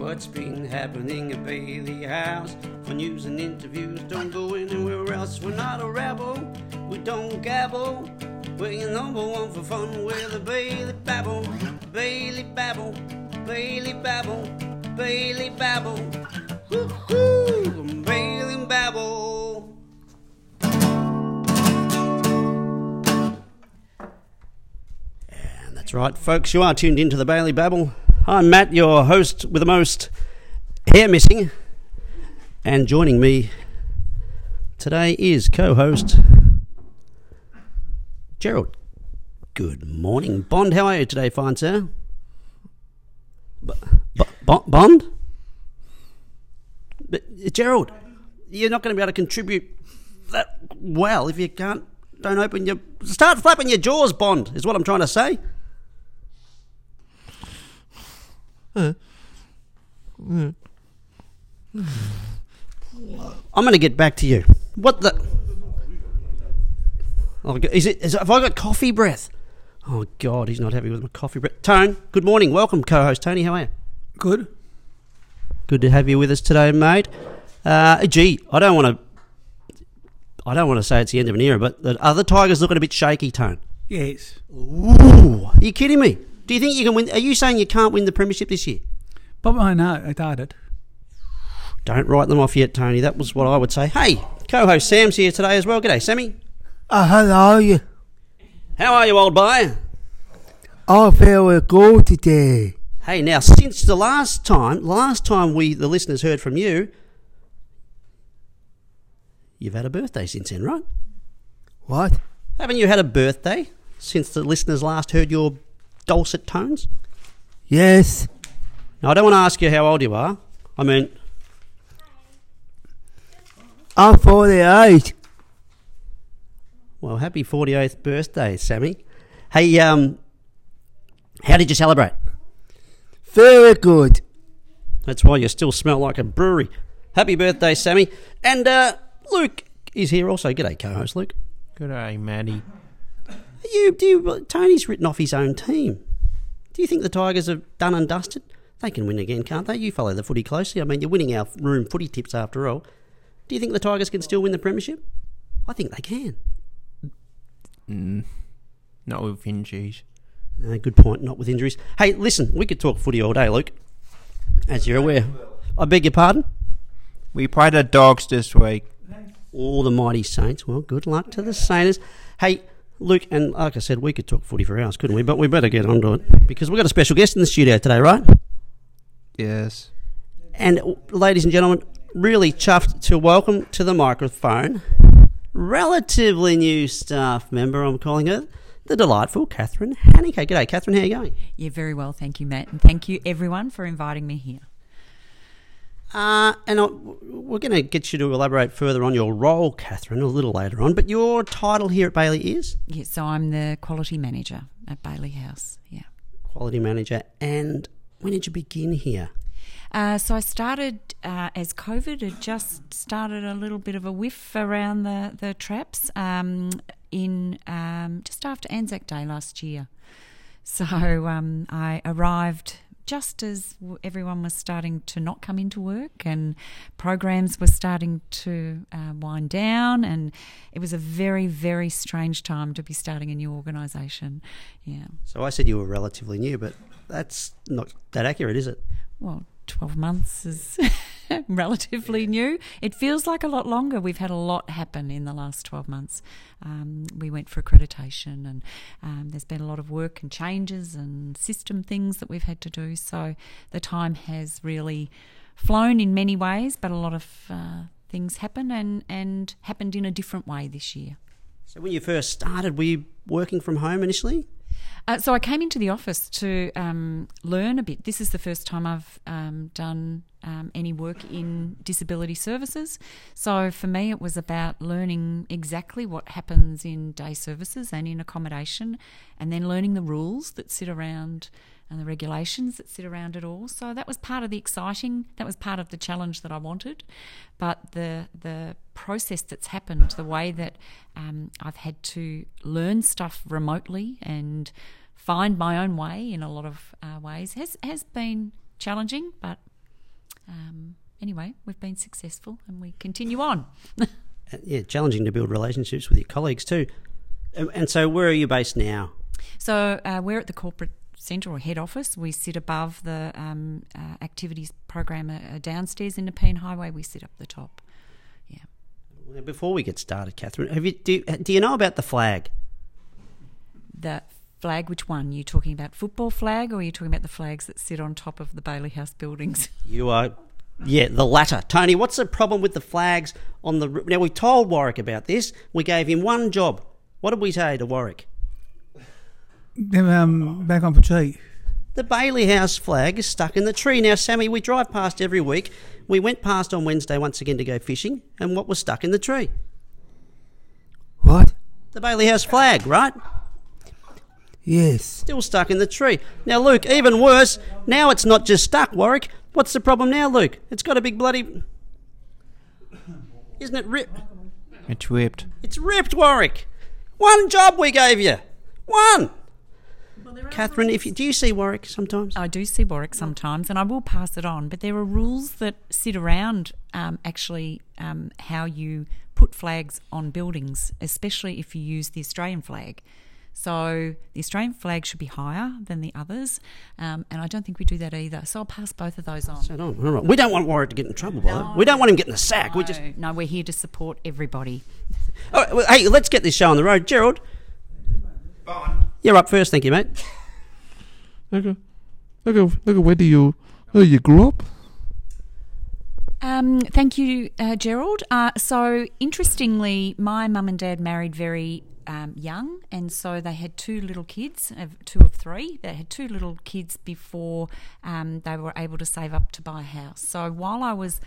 What's been happening at Bailey House? For news and interviews, don't go anywhere else. We're not a rabble, we don't gabble. We're your number one for fun. We're the Bailey Babble, Bailey Babble, Bailey Babble, Bailey Babble. Woo-hoo! Bailey Babble. And that's right, folks. You are tuned into the Bailey Babble. I'm Matt, your host with the most hair missing. And joining me today is co host Gerald. Good morning, Bond. How are you today, fine sir? B- B- Bond? But, Gerald, you're not going to be able to contribute that well if you can't. Don't open your. Start flapping your jaws, Bond, is what I'm trying to say. I'm going to get back to you. What the? Oh, is it? Is, have I got coffee breath? Oh God, he's not happy with my coffee breath. Tone, good morning. Welcome, co-host Tony. How are you? Good. Good to have you with us today, mate. Uh, gee, I don't want to. I don't want to say it's the end of an era, but the other Tigers looking a bit shaky, Tone. Yes. Ooh, are you kidding me? Do you think you can win? Are you saying you can't win the premiership this year? But I know, I doubt it. Don't write them off yet, Tony. That was what I would say. Hey, co-host Sam's here today as well. G'day, Sammy. Oh, hello. you. How are you, old boy? I feel good today. Hey, now since the last time, last time we the listeners heard from you, you've had a birthday since then, right? What? Haven't you had a birthday since the listeners last heard your dulcet tones? Yes. Now, I don't want to ask you how old you are. I mean, I'm 48. well, happy 48th birthday, Sammy. Hey, um, how did you celebrate? Very good. That's why you still smell like a brewery. Happy birthday, Sammy. And uh, Luke is here also. G'day, co-host Luke. Good day, Maddie. You, do you, Tony's written off his own team. Do you think the Tigers are done and dusted? They can win again, can't they? You follow the footy closely. I mean, you're winning our room footy tips after all. Do you think the Tigers can still win the premiership? I think they can. Mm, not with injuries. Uh, good point, not with injuries. Hey, listen, we could talk footy all day, Luke. As you're aware. I beg your pardon? We played the Dogs this week. All the mighty Saints. Well, good luck to the Saints. Hey, Luke, and like I said, we could talk footy for hours, couldn't we? But we better get onto it because we've got a special guest in the studio today, right? Yes. And, ladies and gentlemen, really chuffed to welcome to the microphone relatively new staff member, I'm calling her, the delightful Catherine Haneke. G'day, Catherine, how are you going? Yeah, very well. Thank you, Matt. And thank you, everyone, for inviting me here. Uh, and I, we're going to get you to elaborate further on your role, Catherine, a little later on. But your title here at Bailey is Yeah, so I'm the quality manager at Bailey House. Yeah. Quality Manager. And when did you begin here? Uh, so I started uh, as COVID had just started a little bit of a whiff around the the traps um, in um, just after Anzac Day last year. So um, I arrived just as everyone was starting to not come into work and programs were starting to uh, wind down, and it was a very very strange time to be starting a new organisation. Yeah. So I said you were relatively new, but that's not that accurate, is it? well, 12 months is relatively new. It feels like a lot longer. We've had a lot happen in the last 12 months. Um, we went for accreditation, and um, there's been a lot of work and changes and system things that we've had to do. So the time has really flown in many ways, but a lot of uh, things happen and, and happened in a different way this year. So when you first started, were you working from home initially? Uh, so I came into the office to um, learn a bit. This is the first time I've um, done um, any work in disability services. So for me, it was about learning exactly what happens in day services and in accommodation, and then learning the rules that sit around and the regulations that sit around it all. So that was part of the exciting. That was part of the challenge that I wanted, but the the process that's happened, the way that um, I've had to learn stuff remotely and find my own way in a lot of uh, ways has has been challenging, but um, anyway, we've been successful and we continue on. Yeah, challenging to build relationships with your colleagues too. And, and so, where are you based now? So uh, we're at the corporate centre or head office. We sit above the um, uh, activities program uh, downstairs in the Nepean Highway. We sit up the top. Yeah. Well, Before we get started, Catherine, have you do, do you know about the flag? The flag, which one? You talking about football flag, or are you talking about the flags that sit on top of the Bailey House buildings? You are, yeah, the latter. Tony, what's the problem with the flags on the? Now we told Warwick about this. We gave him one job. What did we say to Warwick? Then um, back on for tea. The Bailey House flag is stuck in the tree. Now, Sammy, we drive past every week. We went past on Wednesday once again to go fishing, and what was stuck in the tree? What? The Bailey House flag, right? Yes. Still stuck in the tree. Now, Luke, even worse, now it's not just stuck, Warwick. What's the problem now, Luke? It's got a big bloody. Isn't it ripped? It's ripped. It's ripped, Warwick. One job we gave you. One. Catherine, if you, do you see Warwick sometimes? I do see Warwick sometimes, and I will pass it on. But there are rules that sit around um, actually um, how you put flags on buildings, especially if you use the Australian flag. So the Australian flag should be higher than the others, um, and I don't think we do that either. So I'll pass both of those on. Hold on, all right. We don't want Warwick to get in trouble, by that. We don't want him getting the sack. We just. No, no, we're here to support everybody. All right, well, hey, let's get this show on the road. Gerald, you're up first. Thank you, mate. Okay. Okay, okay, where do you where you grew up? Um, thank you, uh, Gerald. Uh, so, interestingly, my mum and dad married very um, young, and so they had two little kids, of two of three. They had two little kids before um, they were able to save up to buy a house. So, while I was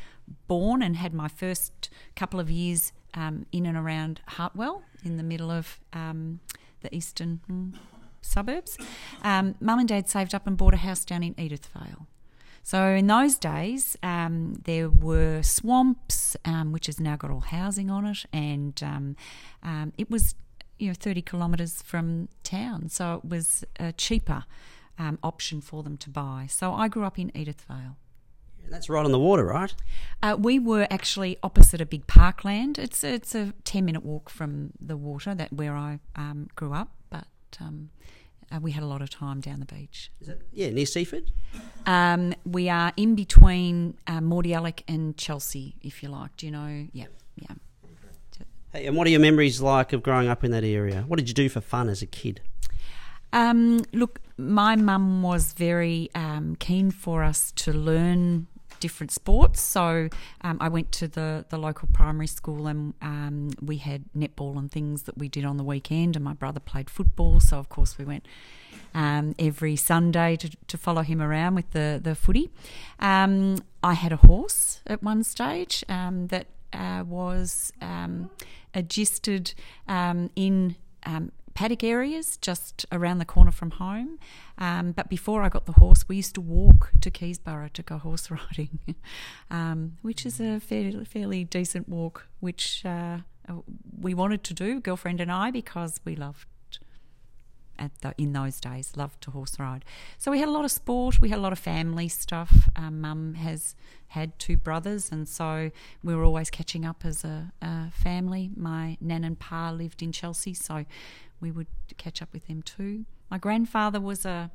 born and had my first couple of years um, in and around Hartwell, in the middle of um, the eastern mm, suburbs, um, mum and dad saved up and bought a house down in Edithvale. So in those days, um, there were swamps, um, which has now got all housing on it, and um, um, it was you know 30 kilometres from town, so it was a cheaper um, option for them to buy. So I grew up in Edithvale. That's right on the water, right? Uh, we were actually opposite a big parkland. It's it's a ten minute walk from the water that where I um, grew up, but um, uh, we had a lot of time down the beach. Is it? Yeah, near Seaford. Um, we are in between uh, Mordialloc and Chelsea, if you like. Do you know? Yeah, yeah. Hey, and what are your memories like of growing up in that area? What did you do for fun as a kid? Um, look, my mum was very um, keen for us to learn different sports. So um, I went to the, the local primary school and um, we had netball and things that we did on the weekend. And my brother played football. So, of course, we went um, every Sunday to, to follow him around with the, the footy. Um, I had a horse at one stage um, that uh, was um, adjusted in um, paddock areas just around the corner from home. Um, but before I got the horse, we used to walk to Keysborough to go horse riding, um, which is a fairly, fairly decent walk, which uh, we wanted to do, girlfriend and I, because we loved at the, in those days loved to horse ride. So we had a lot of sport. We had a lot of family stuff. Um, Mum has had two brothers, and so we were always catching up as a, a family. My nan and pa lived in Chelsea, so we would catch up with them too. My grandfather was a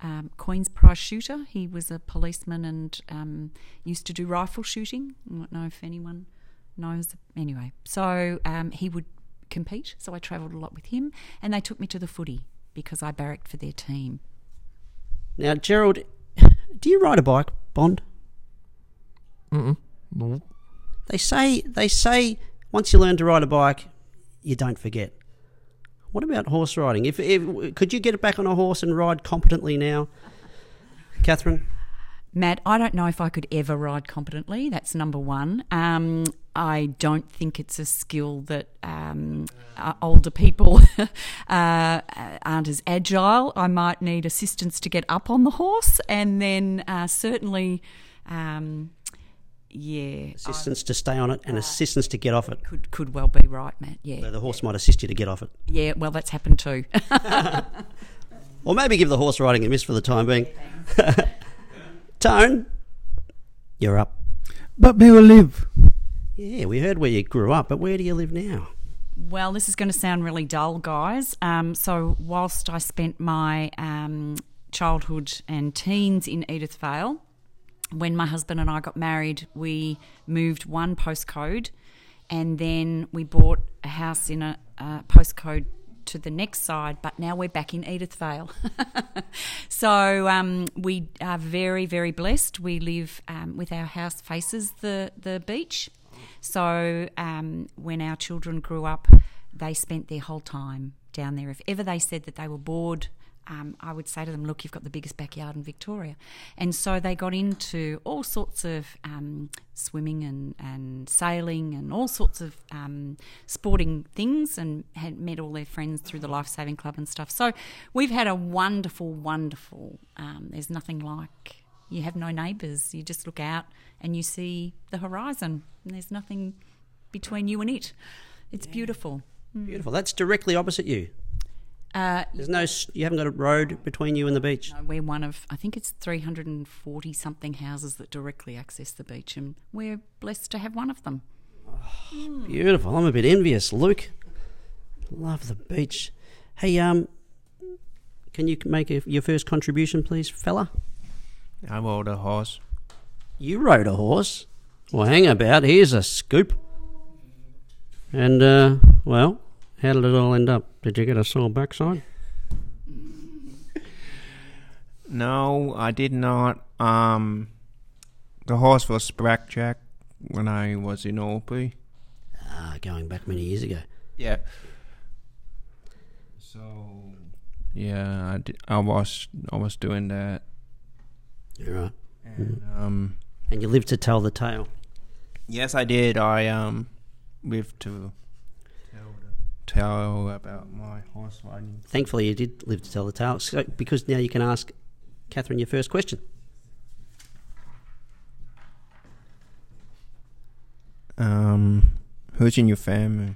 um, Queen's Prize shooter. He was a policeman and um, used to do rifle shooting. I don't know if anyone knows. Anyway, so um, he would compete. So I travelled a lot with him, and they took me to the footy because I barracked for their team. Now, Gerald, do you ride a bike, Bond? Mm-mm. No. They say they say once you learn to ride a bike, you don't forget. What about horse riding? If, if could you get back on a horse and ride competently now, Catherine? Matt, I don't know if I could ever ride competently. That's number one. Um, I don't think it's a skill that um, uh, older people uh, aren't as agile. I might need assistance to get up on the horse, and then uh, certainly, um, yeah, Assistance to stay on it and assistance to get off it. could could well be right, Matt. Yeah, So the horse might assist you to get off it, yeah. Well, that's happened too. or maybe give the horse riding a miss for the time being. Tone, You're up. But where you live? Yeah, we heard where you grew up, but where do you live now? Well, this is going to sound really dull, guys. Um, so, whilst I spent my um, childhood and teens in Edithvale, when my husband and I got married, we moved one postcode and then we bought a house in a, a postcode to the next side, but now we're back in Edithvale. so um, we are very, very blessed. We live um, with our house faces the, the beach. So um, when our children grew up, they spent their whole time down there. If ever they said that they were bored, um, I would say to them, "Look, you've got the biggest backyard in Victoria," and so they got into all sorts of um, swimming and, and sailing and all sorts of um, sporting things, and had met all their friends through the life saving club and stuff. So we've had a wonderful, wonderful. Um, there's nothing like you have no neighbours. You just look out and you see the horizon, and there's nothing between you and it. It's beautiful. Beautiful. That's directly opposite you. Uh, There's no, you haven't got a road between you and the beach. No, we're one of, I think it's 340 something houses that directly access the beach, and we're blessed to have one of them. Beautiful. I'm a bit envious, Luke. Love the beach. Hey, um, can you make a, your first contribution, please, fella? I rode a horse. You rode a horse. Well, hang about. Here's a scoop. And, uh, well, how did it all end up? Did you get a sore backside? No, I did not. Um, the horse was Sprackjack when I was in Albury. Ah, going back many years ago. Yeah. So yeah, I, did, I was I was doing that, You're right. and um, And you lived to tell the tale. yes, I did. I um, lived to tell about my horse riding. Thankfully, you did live to tell the tale, so, because now you can ask Catherine your first question. Um, who's in your family?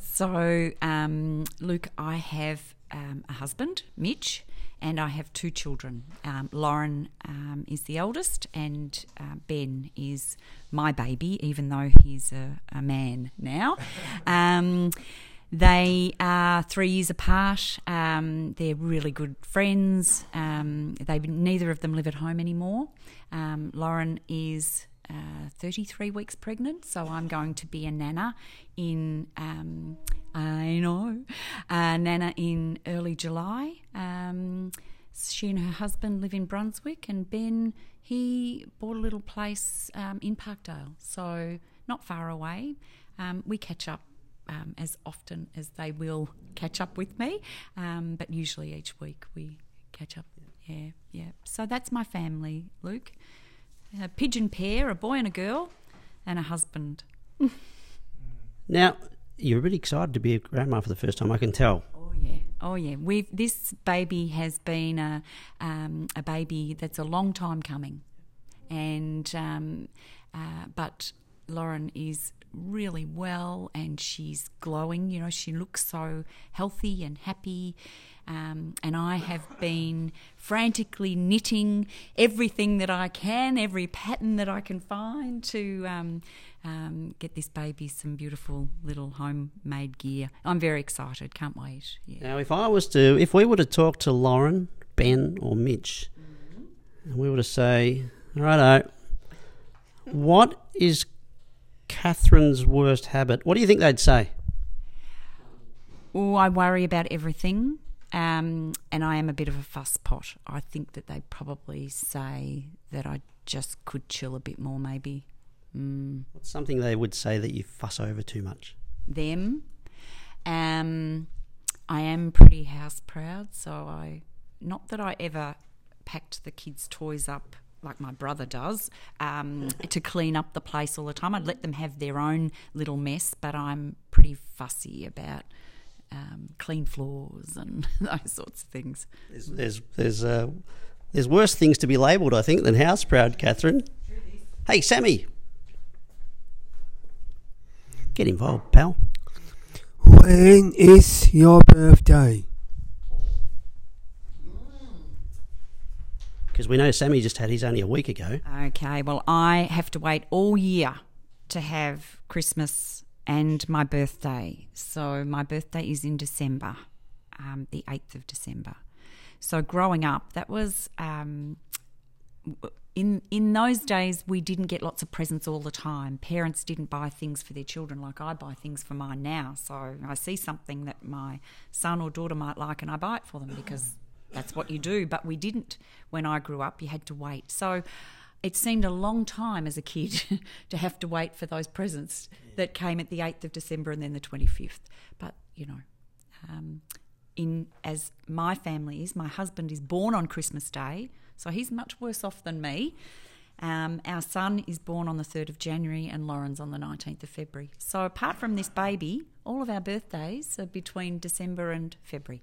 So, um, Luke, I have um, a husband, Mitch, and I have two children. Um, Lauren um, is the eldest, and uh, Ben is my baby, even though he's a, a man now. Um, they are three years apart. Um, they're really good friends. Um, they neither of them live at home anymore. Um, Lauren is uh, 33 weeks pregnant, so I'm going to be a nana in. Um, I know, a nana in early July. Um, she and her husband live in Brunswick, and Ben he bought a little place um, in Parkdale, so not far away. Um, we catch up um, as often as they will catch up with me, um, but usually each week we catch up. Yeah, yeah. So that's my family, Luke. A pigeon pair, a boy and a girl, and a husband. Now, you're really excited to be a grandma for the first time, I can tell. Oh yeah, oh yeah. We've this baby has been a um, a baby that's a long time coming, and um, uh, but Lauren is really well and she's glowing. You know, she looks so healthy and happy. Um, and I have been frantically knitting everything that I can, every pattern that I can find to um, um, get this baby some beautiful little homemade gear. I'm very excited. Can't wait. Yeah. Now, if I was to, if we were to talk to Lauren, Ben, or Mitch, and we were to say, righto, what is Catherine's worst habit? What do you think they'd say? Oh, I worry about everything. Um, and I am a bit of a fuss pot. I think that they'd probably say that I just could chill a bit more, maybe. Mm, What's something they would say that you fuss over too much? them. Um, I am pretty house proud, so I, not that I ever packed the kids' toys up like my brother does um, to clean up the place all the time. I'd let them have their own little mess, but I'm pretty fussy about um, clean floors and those sorts of things. There's there's there's, uh, there's worse things to be labelled, I think, than house proud, Catherine. Hey, Sammy, get involved, pal. When is your birthday? Because we know Sammy just had his only a week ago. Okay, well, I have to wait all year to have Christmas and my birthday. So my birthday is in December, um, the 8th of December. So growing up, that was. Um, in in those days we didn't get lots of presents all the time parents didn't buy things for their children like i buy things for mine now so i see something that my son or daughter might like and i buy it for them because that's what you do but we didn't when i grew up you had to wait so it seemed a long time as a kid to have to wait for those presents that came at the 8th of december and then the 25th but you know um, in as my family is my husband is born on christmas day so he's much worse off than me. Um, our son is born on the 3rd of January and Lauren's on the 19th of February. So apart from this baby, all of our birthdays are between December and February.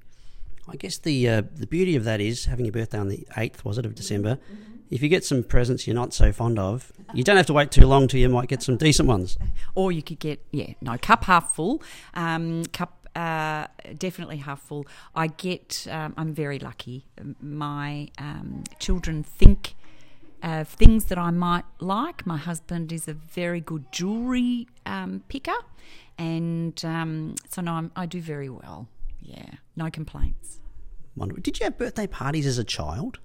I guess the uh, the beauty of that is having your birthday on the eighth, was it, of December? If you get some presents you're not so fond of, you don't have to wait too long till you might get some decent ones. Or you could get, yeah, no, cup half full, um, cup uh, definitely half full. I get, um, I'm very lucky. My um, children think of things that I might like. My husband is a very good jewellery um, picker, and um, so no, I'm, I do very well. Yeah, no complaints. Wonder- Did you have birthday parties as a child?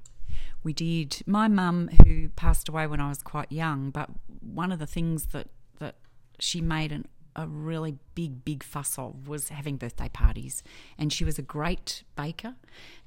We did. My mum, who passed away when I was quite young, but one of the things that that she made an, a really big, big fuss of was having birthday parties, and she was a great baker,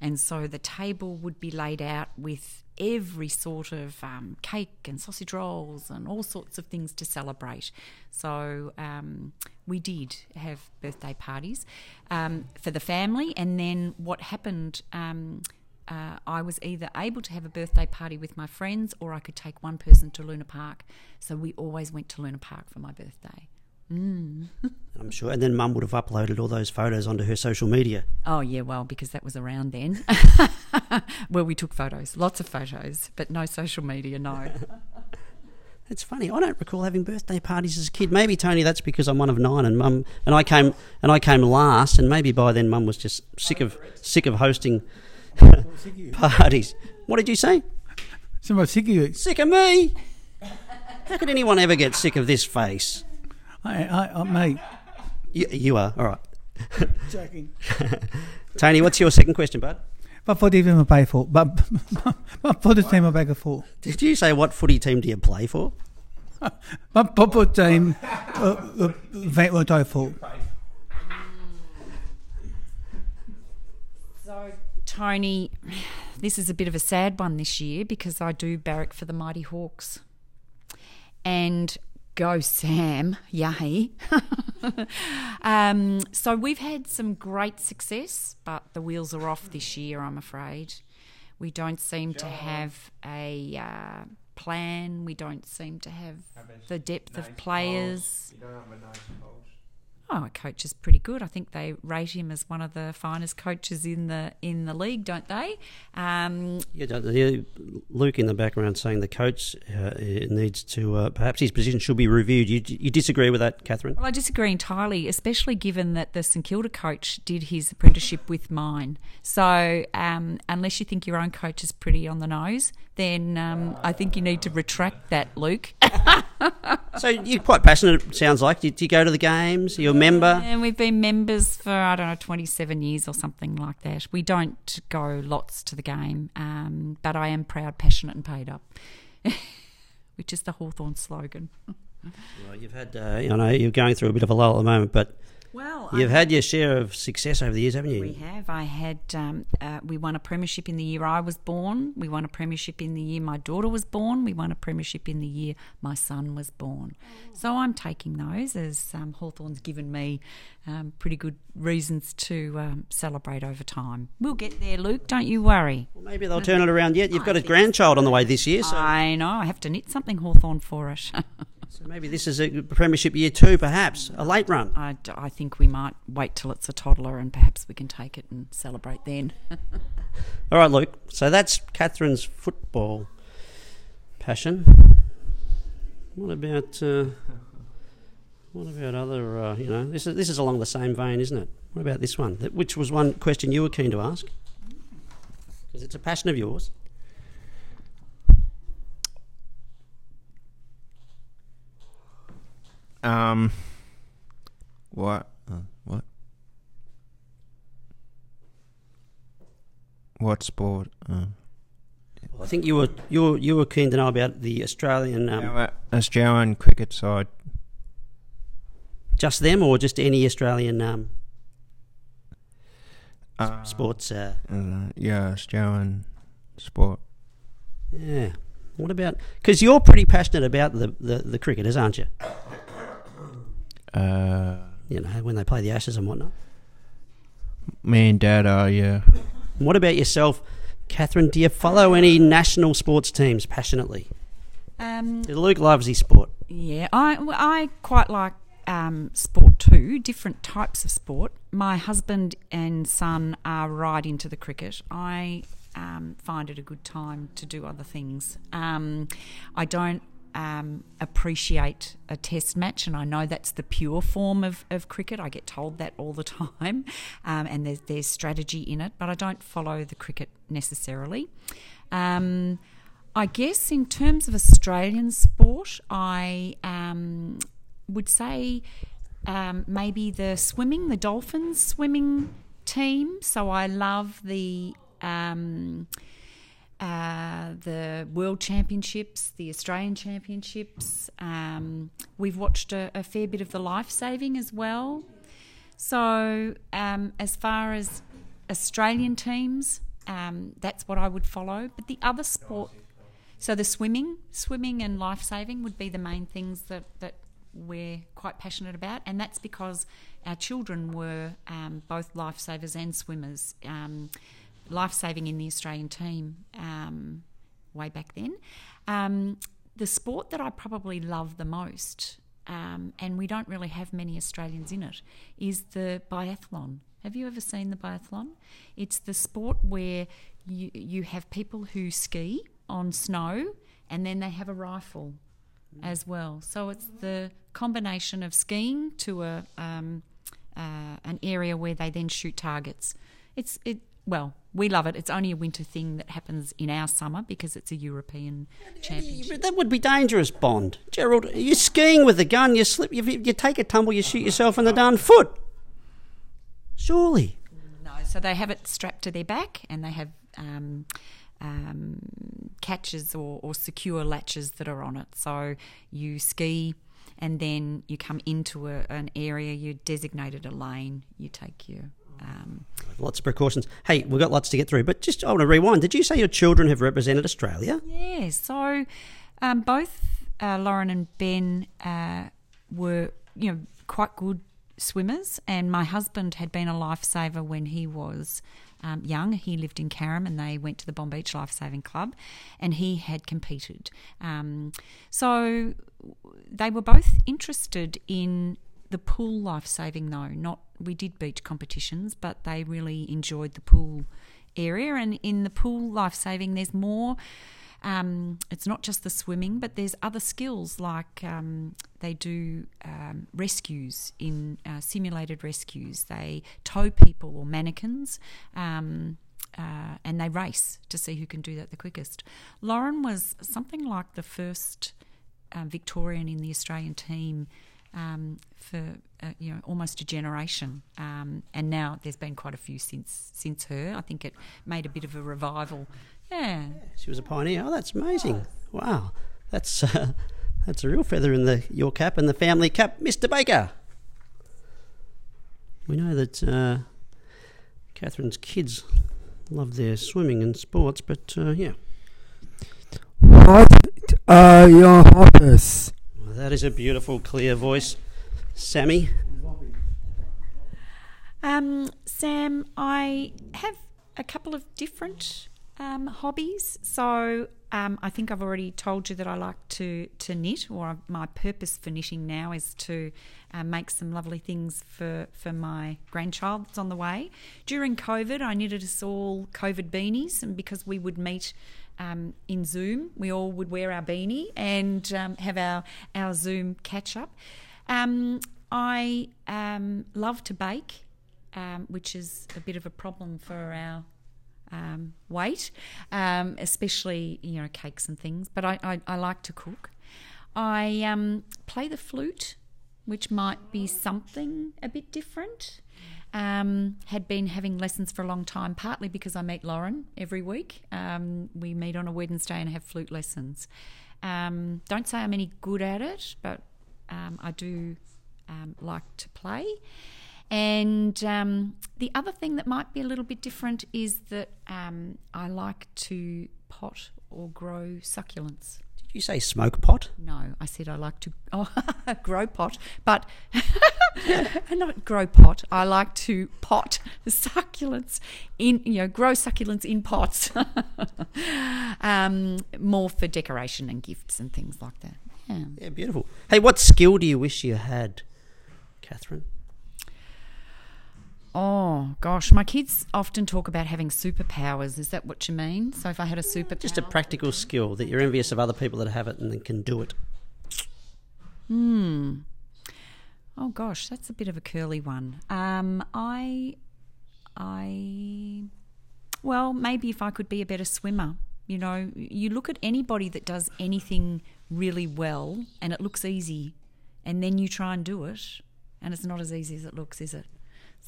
and so the table would be laid out with every sort of um, cake and sausage rolls and all sorts of things to celebrate. So um, we did have birthday parties um, for the family, and then what happened? Um, uh, I was either able to have a birthday party with my friends or I could take one person to Luna Park. So we always went to Luna Park for my birthday. Mm. I'm sure. And then Mum would have uploaded all those photos onto her social media. Oh, yeah, well, because that was around then. well, we took photos, lots of photos, but no social media, no. It's funny. I don't recall having birthday parties as a kid. Maybe Tony, that's because I'm one of nine, and Mum and I came and I came last, and maybe by then Mum was just sick of sick of hosting parties. What did you say? Some sick of you. Sick of me? How could anyone ever get sick of this face? I, I, I, mate. You, you are all right. Joking. Tony, what's your second question, bud? But for the team I play for, but, but for the team I play for, Did you say what footy team do you play for? but but for the team, uh, uh, I for. So, Tony, this is a bit of a sad one this year because I do barrack for the Mighty Hawks. And go Sam, yay. um, so we've had some great success, but the wheels are off this year, I'm afraid. We don't seem to have a uh, plan. We don't seem to have the depth of players. You don't have a nice. Oh, our coach is pretty good. I think they rate him as one of the finest coaches in the in the league, don't they? Um, Yeah, Luke in the background saying the coach uh, needs to uh, perhaps his position should be reviewed. You, you disagree with that, Catherine? well, I disagree entirely, especially given that the St Kilda coach did his apprenticeship with mine. So, um, unless you think your own coach is pretty on the nose, then um, I think you need to retract that, Luke. So you're quite passionate. It sounds like. Do, do you go to the games? You're member. And we've been members for, I don't know, 27 years or something like that. We don't go lots to the game, um, but I am proud, passionate, and paid up, which is the Hawthorn slogan. Well, you've had. Uh, you know, you're going through a bit of a lull at the moment, but Well, you've had your share of success over the years, haven't you? We have. I had. Um, uh, we won a premiership in the year I was born. We won a premiership in the year my daughter was born. We won a premiership in the year my son was born. So I'm taking those as um, Hawthorn's given me um, pretty good reasons to um, celebrate over time. We'll get there, Luke. Don't you worry. Well, maybe they'll turn it around yet. You've got a grandchild on the way this year, so, I know. I have to knit something Hawthorn for it. so maybe this is a premiership year two, perhaps a late run. I, I think we might wait till it's a toddler and perhaps we can take it and celebrate then. All right, Luke. So that's Catherine's football passion. What about uh, what about other? Uh, you know, this is this is along the same vein, isn't it? What about this one? That- Which was one question you were keen to ask? Because it's a passion of yours. Um, what? Uh, what? What sport? Uh, I think you were you were, you were keen to know about the Australian, um, our Australian cricket side. just them or just any Australian um, Uh, sports. Uh, Uh, yeah, Australian sport. yeah. What about? Because you're pretty passionate about the, the, the cricketers, aren't you? Uh, You know when they play the Ashes and whatnot. me and Dad are yeah. What about yourself, Catherine? Do you follow any national sports teams passionately? Um, Luke loves his sport. Yeah, I, I quite like um, sport too, different types of sport. My husband and son are right into the cricket. I um, find it a good time to do other things. Um, I don't um, appreciate a test match, and I know that's the pure form of, of cricket. I get told that all the time, um, and there's, there's strategy in it, but I don't follow the cricket necessarily. Um, I guess in terms of Australian sport, I um, would say um, maybe the swimming, the Dolphins swimming team. So I love the um, uh, the World Championships, the Australian Championships. Um, we've watched a, a fair bit of the life saving as well. So um, as far as Australian teams, um, that's what I would follow. But the other sport, so the swimming, swimming and life saving would be the main things that, that we're quite passionate about, and that's because our children were um, both lifesavers and swimmers. Life saving in the Australian team um, way back then. Um, the sport that I probably love the most, um, and we don't really have many Australians in it, is the biathlon. Have you ever seen the biathlon? It's the sport where you, you have people who ski on snow and then they have a rifle as well. So it's the combination of skiing to a um, uh, an area where they then shoot targets. It's it well, we love it. It's only a winter thing that happens in our summer because it's a European championship. That would be dangerous, Bond. Gerald, you're skiing with a gun. You slip. You, you take a tumble. You shoot yourself in the darn foot. Surely. No, so they have it strapped to their back and they have um, um, catches or, or secure latches that are on it. So you ski and then you come into a, an area, you designated a lane, you take your. Um, Lots of precautions. Hey, we've got lots to get through, but just I want to rewind. Did you say your children have represented Australia? yeah, so um, both uh, Lauren and Ben uh, were, you know, quite good swimmers, and my husband had been a lifesaver when he was um, young. He lived in Carrum, and they went to the Bonbeach Lifesaving Club, and he had competed. Um, so they were both interested in the pool lifesaving, though. Not we did beach competitions, but they really enjoyed the pool area. And in the pool lifesaving, there's more. Um, it's not just the swimming, but there's other skills like um, they do um, rescues in uh, simulated rescues. They tow people or mannequins. Um, uh, and they race to see who can do that the quickest. Lauren was something like the first um, Victorian in the Australian team um, for uh, you know almost a generation, um, and now there's been quite a few since since her. I think it made a bit of a revival. Yeah, She was a pioneer. Oh, that's amazing. Wow, that's uh, that's a real feather in the your cap and the family cap, Mr. Baker. We know that uh, Catherine's kids love their swimming and sports, but uh, yeah, What are your hobbies? That is a beautiful, clear voice, Sammy. Um, Sam, I have a couple of different um, hobbies. So um, I think I've already told you that I like to, to knit, or my purpose for knitting now is to uh, make some lovely things for, for my grandchild that's on the way. During COVID, I knitted us all COVID beanies, and because we would meet um, in Zoom, we all would wear our beanie and um, have our, our Zoom catch up. Um, I um, love to bake um, which is a bit of a problem for our um, weight, um, especially you know cakes and things. But I, I, I like to cook. I um, play the flute which might be something a bit different. Um, had been having lessons for a long time, partly because I meet Lauren every week. Um, we meet on a Wednesday and have flute lessons. Um, don't say I'm any good at it, but um, I do um, like to play. And um, the other thing that might be a little bit different is that I like to pot or grow succulents. Did you say smoke pot? No, I said I like to oh, grow pot, but not grow pot. I like to pot succulents in, you know, grow succulents in pots, um, more for decoration and gifts and things like that. Yeah. Yeah, beautiful. Hey, what skill do you wish you had, Catherine? Oh gosh, my kids often talk about having superpowers. Is that what you mean? So if I had a superpower, Just a practical skill that you're envious of other people that have it and then can do it. Hmm. Oh gosh, that's a bit of a curly one. Um, I, I, well, maybe if I could be a better swimmer. You know, you look at anybody that does anything really well and it looks easy, and then you try and do it, and it's not as easy as it looks, is it?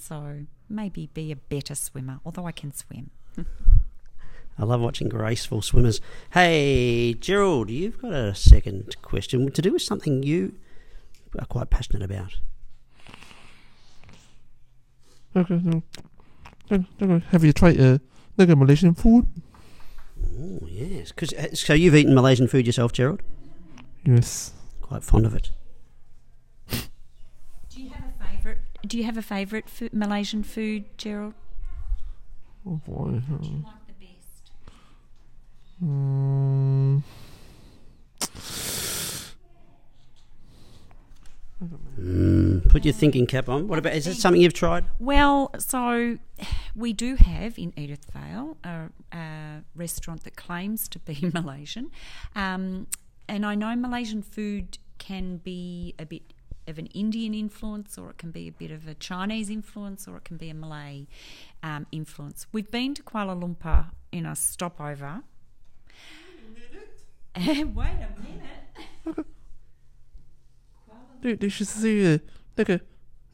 So maybe be a better swimmer, although I can swim. I love watching graceful swimmers. Hey, Gerald, you've got a second question to do with something you are quite passionate about. Okay, have you tried uh, Malaysian food? Oh yes, because uh, so you've eaten Malaysian food yourself, Gerald. Yes, quite fond of it. Do you have a favourite fo- Malaysian food, Gerald? Oh boy. uh, Like the best. Mm, Mm, put your thinking cap on. What about, is it something you've tried? Well, so we do have in Edithvale a, a restaurant that claims to be Malaysian. Um, and I know Malaysian food can be a bit of an Indian influence, or it can be a bit of a Chinese influence, or it can be a Malay um, influence. We've been to Kuala Lumpur in a stopover. Wait a minute. did, did you see uh, 那个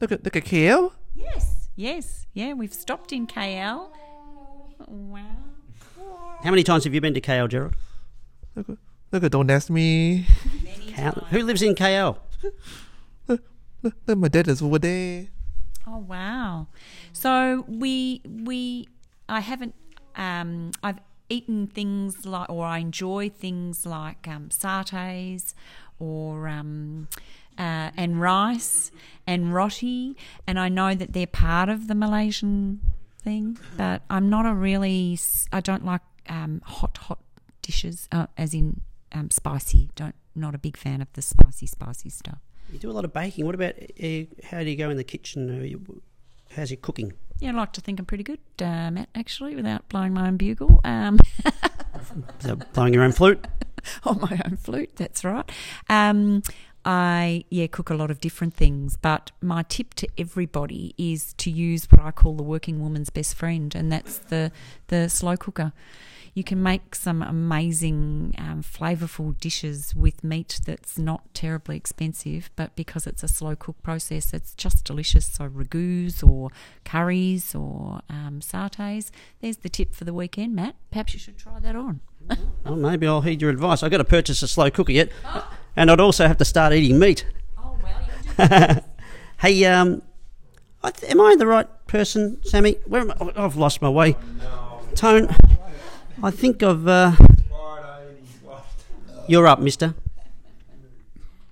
那个那个 kale? Yes, yes, yeah, we've stopped in KL. Wow. How many times have you been to KL, Gerald? 那个那个 Don't ask me. How, who lives in KL? No, my dad is over there. Oh wow! So we we I haven't um, I've eaten things like or I enjoy things like um, satay or um, uh, and rice and roti, and I know that they're part of the Malaysian thing, but I'm not a really I don't like um, hot hot dishes uh, as in um, spicy. Don't not a big fan of the spicy spicy stuff. You do a lot of baking. What about uh, how do you go in the kitchen? How's your cooking? Yeah, I like to think I'm pretty good, uh, Matt, actually, without blowing my own bugle. Um, blowing your own flute? on my own flute, that's right. Um, I, yeah, cook a lot of different things, but my tip to everybody is to use what I call the working woman's best friend, and that's the, the slow cooker. You can make some amazing, um, flavourful dishes with meat that's not terribly expensive, but because it's a slow cook process, it's just delicious. So, ragouts or curries or um, satays. There's the tip for the weekend, Matt. Perhaps you should try that on. Well, maybe I'll heed your advice. I've got to purchase a slow cooker yet, and I'd also have to start eating meat. Oh, well, you can do Hey, um, I th- am I the right person, Sammy? Where am I? Oh, I've lost my way. No. Tone, I think I've. Uh, you're up, Mister.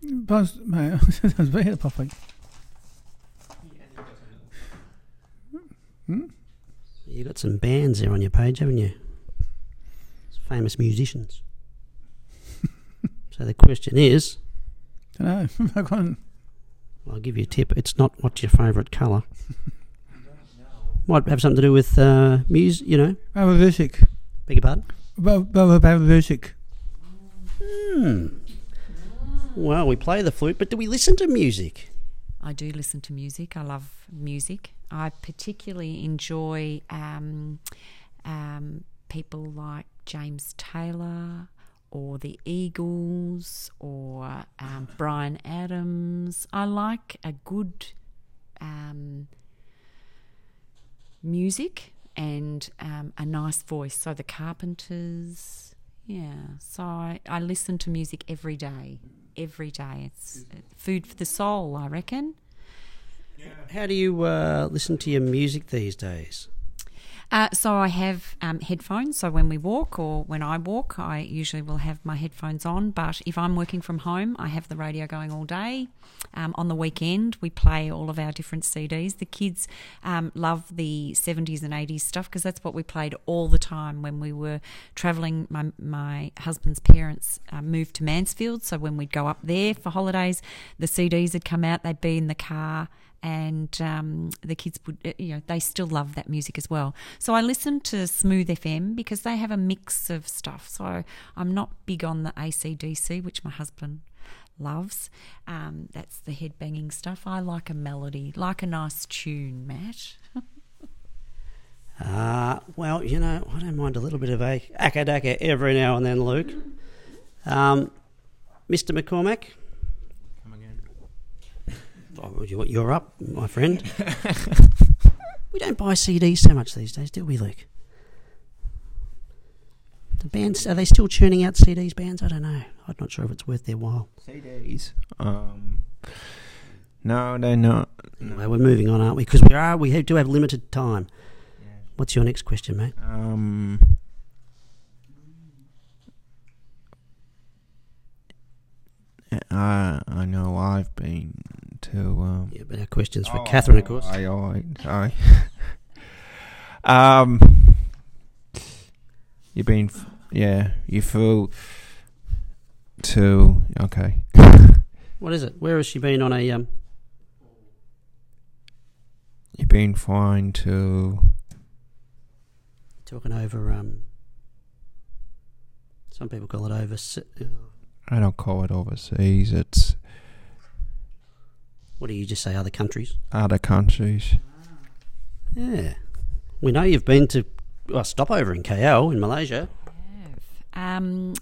Buzz, mate, that was very perfect. You got some bands there on your page, haven't you? Famous musicians. so the question is, I don't know. I can't. I'll give you a tip. It's not what's your favourite colour. Might have something to do with uh, music, you know. About music. Beg your pardon. About, about, about music. Hmm. Well, we play the flute, but do we listen to music? I do listen to music. I love music. I particularly enjoy um, um, people like James Taylor or the Eagles or um, Bryan Adams. I like a good um, music and um, a nice voice. So the Carpenters, yeah. So I, I listen to music every day. Every day. It's uh, food for the soul, I reckon. How do you uh, listen to your music these days? Uh, so I have um, headphones. So when we walk or when I walk, I usually will have my headphones on. But if I'm working from home, I have the radio going all day. Um, on the weekend, we play all of our different CDs. The kids um, love the 70s and 80s stuff because that's what we played all the time when we were travelling. My, my husband's parents uh, moved to Mansfield. So when we'd go up there for holidays, the CDs had come out, they'd be in the car and um, the kids would, uh, you know, they still love that music as well. So I listen to Smooth FM because they have a mix of stuff. So I'm not big on the ACDC, which my husband loves. Um, that's the head banging stuff. I like a melody, like a nice tune, Matt. Uh, well, you know, I don't mind a little bit of a akadaka every now and then, Luke. Um, Mr. McCormack. Oh, you- you're up, my friend. we don't buy CDs so much these days, do we, Luke? The bands are they still churning out CDs? Bands? I don't know. I'm not sure if it's worth their while. CDs. Um, no, they're not. Anyway, we're moving on, aren't we? Because we are. We do have limited time. What's your next question, mate? Um, I I know I've been to. Um, Yeah, but our questions for oh, Catherine, of course. I, I, sorry. um, you've been, f- yeah, you flew to. Okay. What is it? Where has she been on a um? You've been flying to. Talking over um. Some people call it overseas. I don't call it overseas. It's What do you just say? Other countries? other countries. Yeah, we know you've been to well, stopover in KL in Malaysia. Um,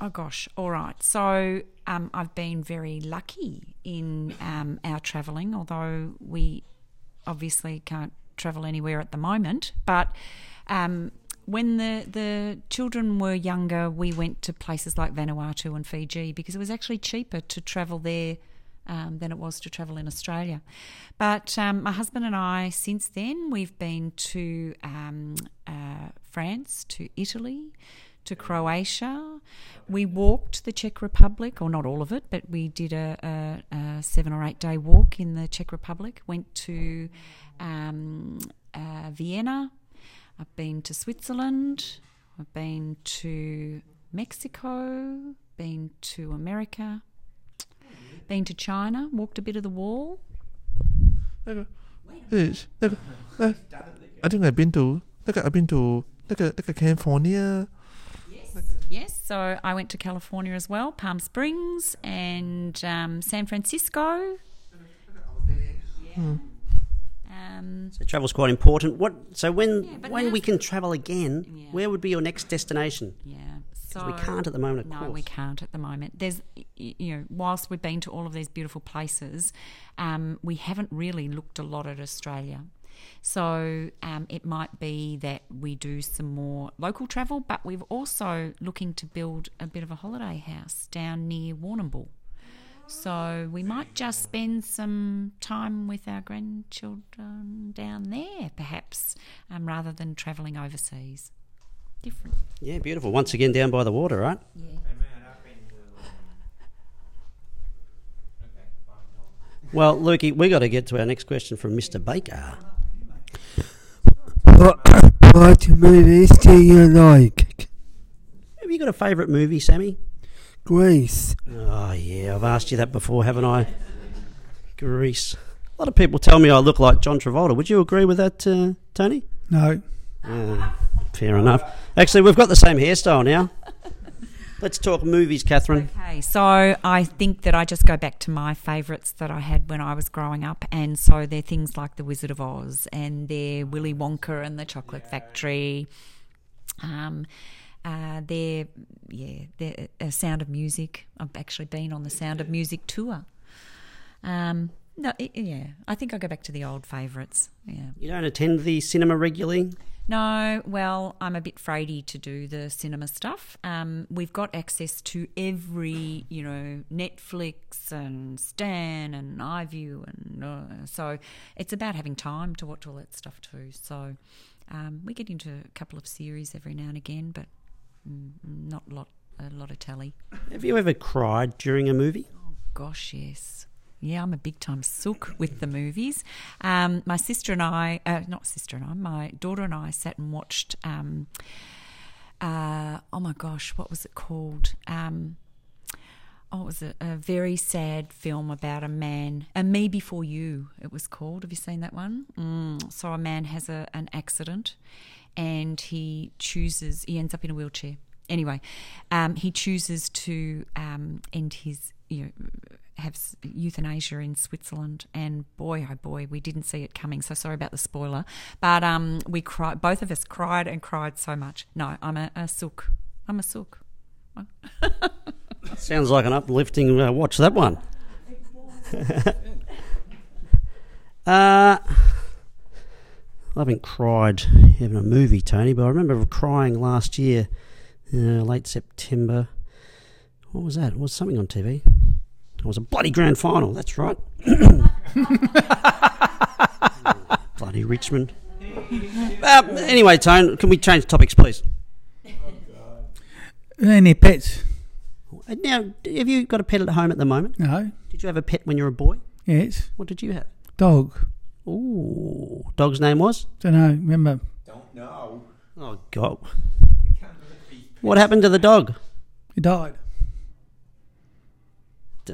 oh gosh, all right. So um, I've been very lucky in um, our travelling, although we obviously can't travel anywhere at the moment. But um, when the the children were younger, we went to places like Vanuatu and Fiji because it was actually cheaper to travel there. Um, than it was to travel in Australia. But um, my husband and I, since then, we've been to um, uh, France, to Italy, to Croatia. We walked the Czech Republic, or not all of it, but we did a, a, a seven or eight day walk in the Czech Republic. Went to um, uh, Vienna. I've been to Switzerland. I've been to Mexico. Been to America. Been to China, walked a bit of the wall. I think I've been to. I've been to. California. Yes, so I went to California as well, Palm Springs and um, San Francisco. Mm. Um, so travel's quite important. What? So when yeah, when we can travel again, yeah. where would be your next destination? Yeah so we can't at the moment, of no, course. we can't at the moment. There's, you know, whilst we've been to all of these beautiful places, um, we haven't really looked a lot at Australia. So um, it might be that we do some more local travel, but we're also looking to build a bit of a holiday house down near Warrnambool. So we might just spend some time with our grandchildren down there, perhaps, um, rather than travelling overseas. Different. Yeah, beautiful. Once again, down by the water, right? Yeah. Well, Lukey, we got to get to our next question from Mr. Baker. What, what movies do you like? Have you got a favourite movie, Sammy? Grace. Oh yeah, I've asked you that before, haven't I? Grease. A lot of people tell me I look like John Travolta. Would you agree with that, uh, Tony? No. Uh, fair enough. Actually, we've got the same hairstyle now. Let's talk movies, Catherine. Okay, so I think that I just go back to my favourites that I had when I was growing up, and so they're things like The Wizard of Oz, and they're Willy Wonka and the Chocolate Factory, um, uh, they're yeah, they're a Sound of Music. I've actually been on the Sound of Music tour. Um, no, it, yeah, I think I'll go back to the old favourites. Yeah. You don't attend the cinema regularly? No, well, I'm a bit fraidy to do the cinema stuff. Um, we've got access to every, you know, Netflix and Stan and iView, and uh, so it's about having time to watch all that stuff too. So um, we get into a couple of series every now and again, but mm, not a lot, a lot of tally. Have you ever cried during a movie? Gosh, yes. Yeah, I'm a big time sook with the movies. Um, my sister and I, uh, not sister and I, my daughter and I sat and watched. Um, uh, oh my gosh, what was it called? Um, oh, it was a, a very sad film about a man. a Me Before You, it was called. Have you seen that one? Mm, so a man has a, an accident, and he chooses. He ends up in a wheelchair. Anyway, um, he chooses to um, end his you know have euthanasia in Switzerland, and boy, oh boy, we didn't see it coming. So sorry about the spoiler, but um, we cried. Both of us cried and cried so much. No, I'm a, a sook. I'm a sook. Sounds like an uplifting uh, watch, that one. uh, I haven't cried in a movie, Tony, but I remember crying last year, uh, late September. What was that? It was something on TV. It was a bloody grand final, that's right. bloody Richmond. Uh, anyway, Tone, can we change topics, please? Any pets? Uh, Now, have you got a pet at home at the moment? No. Did you have a pet when you were a boy? Yes. What did you have? Dog. Ooh, dog's name was? Don't know. Remember? Don't know. Oh God! What happened to the dog? He died.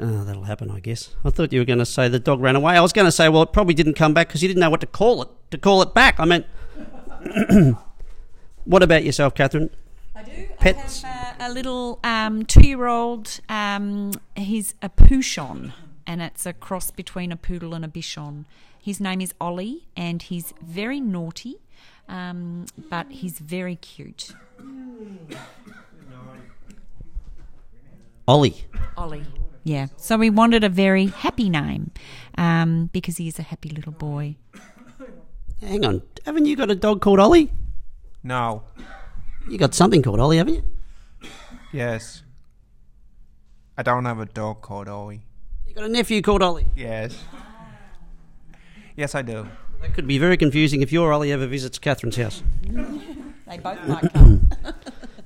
Oh, that'll happen, I guess. I thought you were going to say the dog ran away. I was going to say, well, it probably didn't come back because you didn't know what to call it. To call it back, I meant. what about yourself, Catherine? I do. Pets? I have uh, a little um, two-year-old. Um, he's a Poochon, and it's a cross between a poodle and a bichon. His name is Ollie, and he's very naughty, um, but he's very cute. Ollie. Ollie. Yeah. So we wanted a very happy name um, because he is a happy little boy. Hang on, haven't you got a dog called Ollie? No. You got something called Ollie, haven't you? Yes. I don't have a dog called Ollie. You got a nephew called Ollie. Yes. Yes, I do. That could be very confusing if your Ollie ever visits Catherine's house. They both might come.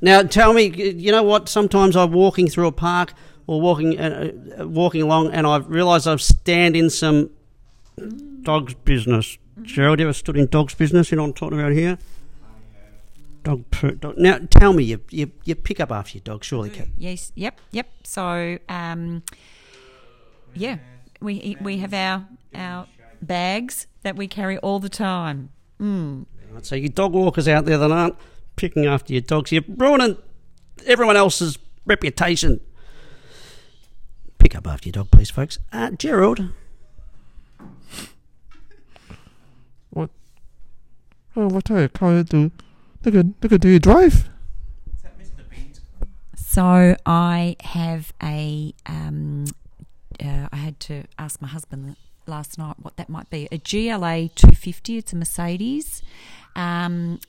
Now, tell me, you know what? Sometimes I'm walking through a park or walking uh, uh, walking along, and I've realised I've stand in some dog's business. Gerald, you ever stood in dog's business? You know what I'm talking about here? Dog, poo- dog. Now, tell me, you, you you pick up after your dog, surely. Yes. Yep. Yep. So, um, yeah, we we have our our bags that we carry all the time. Mm. Right, So, you dog walkers out there that aren't picking after your dogs, you're ruining everyone else's reputation. Pick up after your dog, please, folks. Uh, Gerald, What? Oh, what type of car do? Look at look at do you drive? Is that Mr. Beat? So I have a. Um, uh, I had to ask my husband last night what that might be. A GLA 250. It's a Mercedes. Um,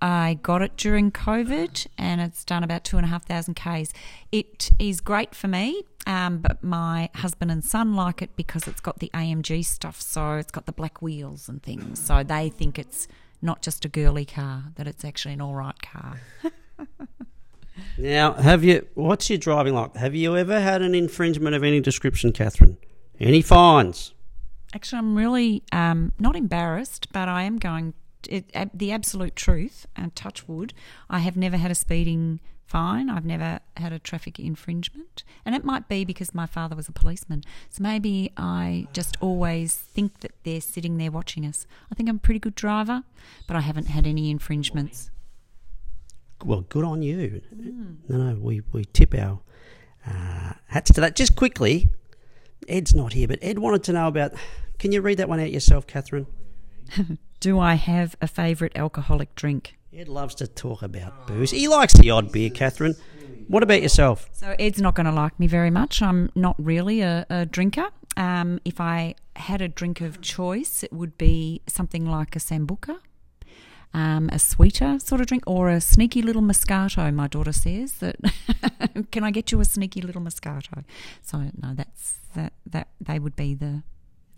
I got it during COVID, and it's done about two and a half thousand k's. It is great for me, um, but my husband and son like it because it's got the AMG stuff. So it's got the black wheels and things. So they think it's not just a girly car; that it's actually an all right car. Now, have you? What's your driving like? Have you ever had an infringement of any description, Catherine? Any fines? Actually, I'm really um, not embarrassed, but I am going. It, the absolute truth, and touch wood, I have never had a speeding fine. I've never had a traffic infringement, and it might be because my father was a policeman. So maybe I just always think that they're sitting there watching us. I think I'm a pretty good driver, but I haven't had any infringements. Well, good on you. No, no, we, we tip our uh, hats to that. Just quickly, Ed's not here, but Ed wanted to know about. Can you read that one out yourself, Catherine? Do I have a favourite alcoholic drink? Ed loves to talk about booze. He likes the odd beer, Catherine. What about yourself? So Ed's not going to like me very much. I'm not really a, a drinker. Um, if I had a drink of choice, it would be something like a sambuca, um, a sweeter sort of drink, or a sneaky little Moscato. My daughter says that. can I get you a sneaky little Moscato? So no, that's that. That they would be the